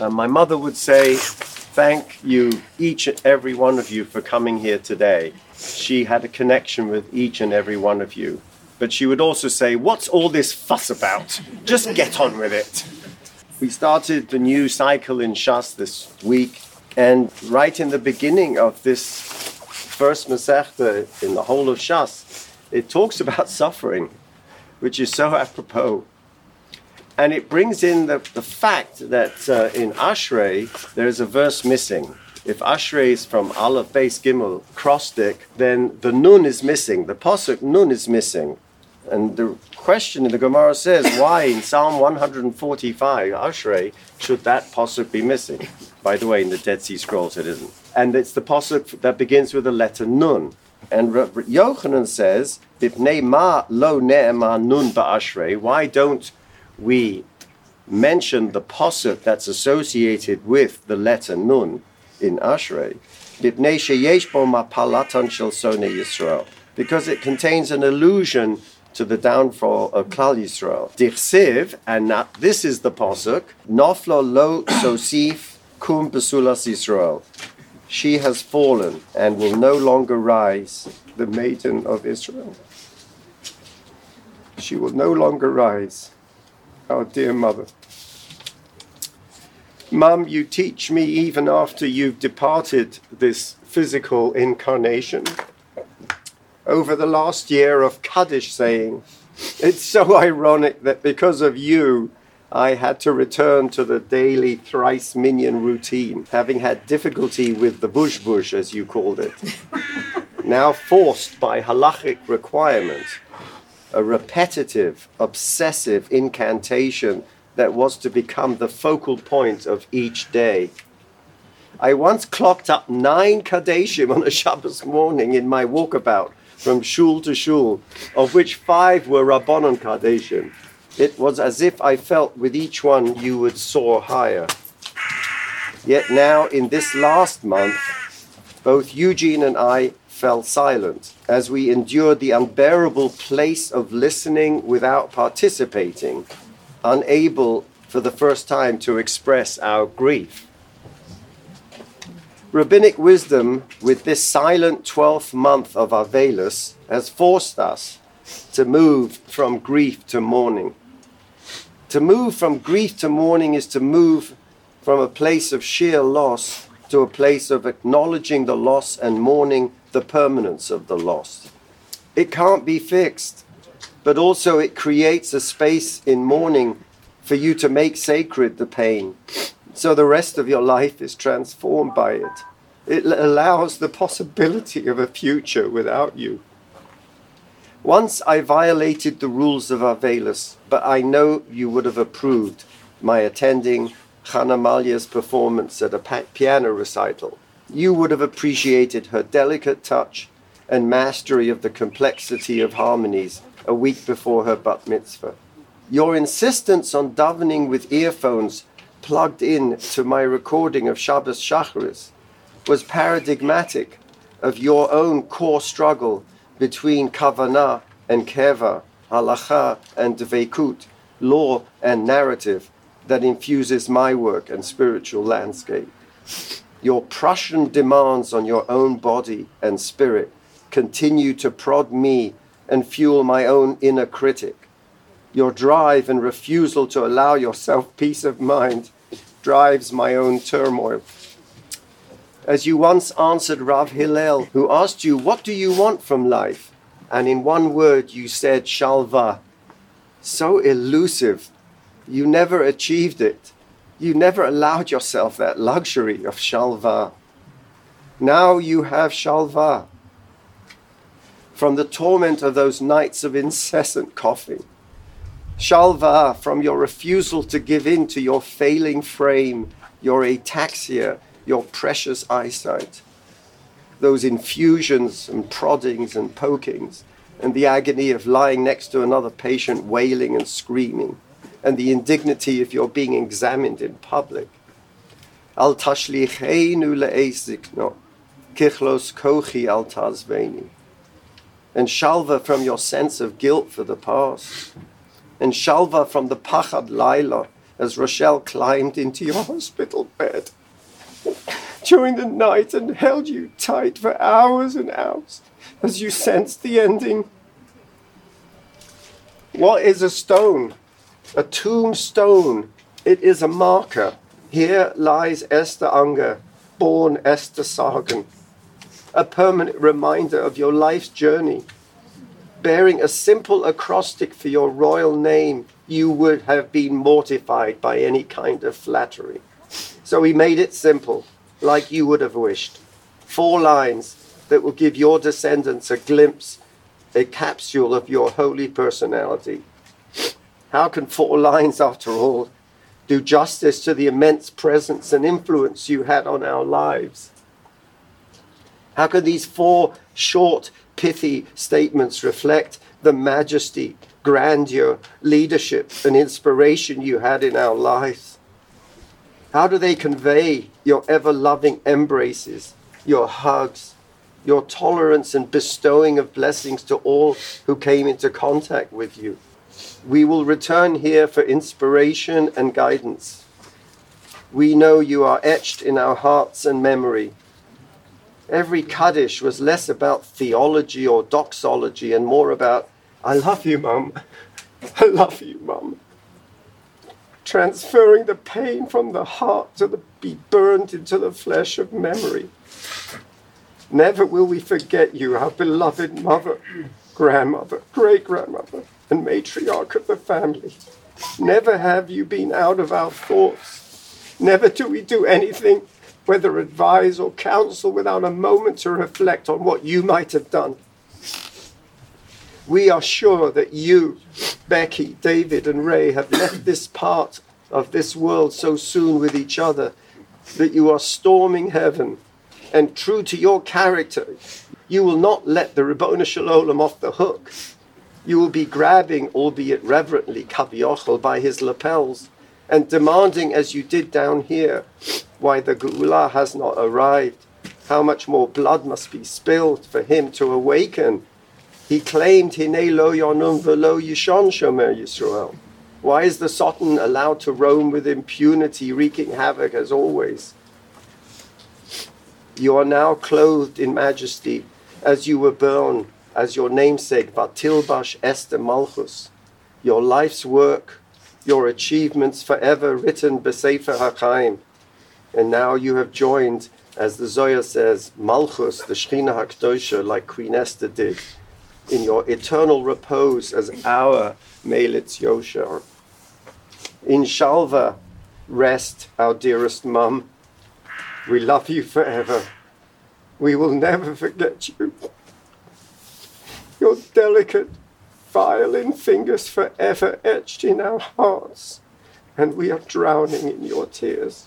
Uh, my mother would say, Thank you, each and every one of you, for coming here today. She had a connection with each and every one of you. But she would also say, What's all this fuss about? Just get on with it. We started the new cycle in Shas this week, and right in the beginning of this first Masechta in the whole of Shas, it talks about suffering, which is so apropos. And it brings in the, the fact that uh, in Ashrei, there's a verse missing. If Ashrei is from Aleph, Beis, Gimel, acrostic, then the Nun is missing. The Pasuk Nun is missing. And the question in the Gemara says, why in Psalm 145, Ashrei, should that Pasuk be missing? By the way, in the Dead Sea Scrolls, it isn't. And it's the Pasuk that begins with the letter Nun. And Yochanan says, if ne ma lo nun ba'ashrei. Why don't we mention the posuk that's associated with the letter nun in Ashrei? Because it contains an allusion to the downfall of Klal Yisrael. Dichsiv, and this is the posuk, Noflo lo sosif kum besulas Yisrael. She has fallen and will no longer rise, the maiden of Israel. She will no longer rise, our dear mother. Mum, you teach me even after you've departed this physical incarnation. Over the last year of Kaddish saying, it's so ironic that because of you, I had to return to the daily thrice minyan routine, having had difficulty with the bush bush, as you called it. now forced by halachic requirement, a repetitive, obsessive incantation that was to become the focal point of each day. I once clocked up nine Kadeshim on a Shabbos morning in my walkabout from shul to shul, of which five were Rabbanon Kadeshim. It was as if I felt with each one you would soar higher. Yet now, in this last month, both Eugene and I fell silent as we endured the unbearable place of listening without participating, unable for the first time to express our grief. Rabbinic wisdom, with this silent 12th month of Avelus, has forced us to move from grief to mourning. To move from grief to mourning is to move from a place of sheer loss to a place of acknowledging the loss and mourning the permanence of the loss. It can't be fixed, but also it creates a space in mourning for you to make sacred the pain. So the rest of your life is transformed by it. It allows the possibility of a future without you. Once I violated the rules of Avelus, but I know you would have approved my attending Chanamalia's performance at a piano recital. You would have appreciated her delicate touch and mastery of the complexity of harmonies a week before her bat mitzvah. Your insistence on davening with earphones plugged in to my recording of Shabbos Shacharis was paradigmatic of your own core struggle between kavana and keva, halacha and dveikut, law and narrative that infuses my work and spiritual landscape. Your Prussian demands on your own body and spirit continue to prod me and fuel my own inner critic. Your drive and refusal to allow yourself peace of mind drives my own turmoil. As you once answered Rav Hillel, who asked you, What do you want from life? And in one word you said, Shalva. So elusive. You never achieved it. You never allowed yourself that luxury of Shalva. Now you have Shalva. From the torment of those nights of incessant coughing. Shalva from your refusal to give in to your failing frame, your ataxia, your precious eyesight. Those infusions and proddings and pokings, and the agony of lying next to another patient wailing and screaming, and the indignity of your being examined in public. Al tashlicheinu le'esikno, kichlos kochi al tazveni. And shalva from your sense of guilt for the past, and shalva from the pachad laila as Rochelle climbed into your hospital bed during the night and held you tight for hours and hours as you sensed the ending. What is a stone? A tombstone. It is a marker. Here lies Esther Unger, born Esther Sargon, a permanent reminder of your life's journey. Bearing a simple acrostic for your royal name, you would have been mortified by any kind of flattery. So he made it simple, like you would have wished. Four lines that will give your descendants a glimpse, a capsule of your holy personality. How can four lines, after all, do justice to the immense presence and influence you had on our lives? How can these four short, pithy statements reflect the majesty, grandeur, leadership, and inspiration you had in our lives? How do they convey your ever loving embraces, your hugs, your tolerance and bestowing of blessings to all who came into contact with you? We will return here for inspiration and guidance. We know you are etched in our hearts and memory. Every Kaddish was less about theology or doxology and more about, I love you, Mum. I love you, Mum. Transferring the pain from the heart to the, be burned into the flesh of memory. Never will we forget you, our beloved mother, grandmother, great grandmother and matriarch of the family. Never have you been out of our thoughts. Never do we do anything, whether advise or counsel, without a moment to reflect on what you might have done. We are sure that you, Becky, David, and Ray have left this part of this world so soon with each other that you are storming heaven. And true to your character, you will not let the Ribono Shel Olam off the hook you will be grabbing, albeit reverently, Kaviochel by his lapels and demanding, as you did down here, why the Geula has not arrived, how much more blood must be spilled for him to awaken. He claimed, Hine lo yonum velo yishon shomer Yisrael. Why is the Sultan allowed to roam with impunity, wreaking havoc as always? You are now clothed in majesty as you were born as your namesake, Vatilbash Esther Malchus, your life's work, your achievements forever written Besefer HaChaim. And now you have joined, as the Zohar says, Malchus, the Shechina HaKdosha, like Queen Esther did, in your eternal repose as our Melitz Yosher. In Shalva, rest, our dearest mum. We love you forever. We will never forget you your delicate violin fingers forever etched in our hearts, and we are drowning in your tears.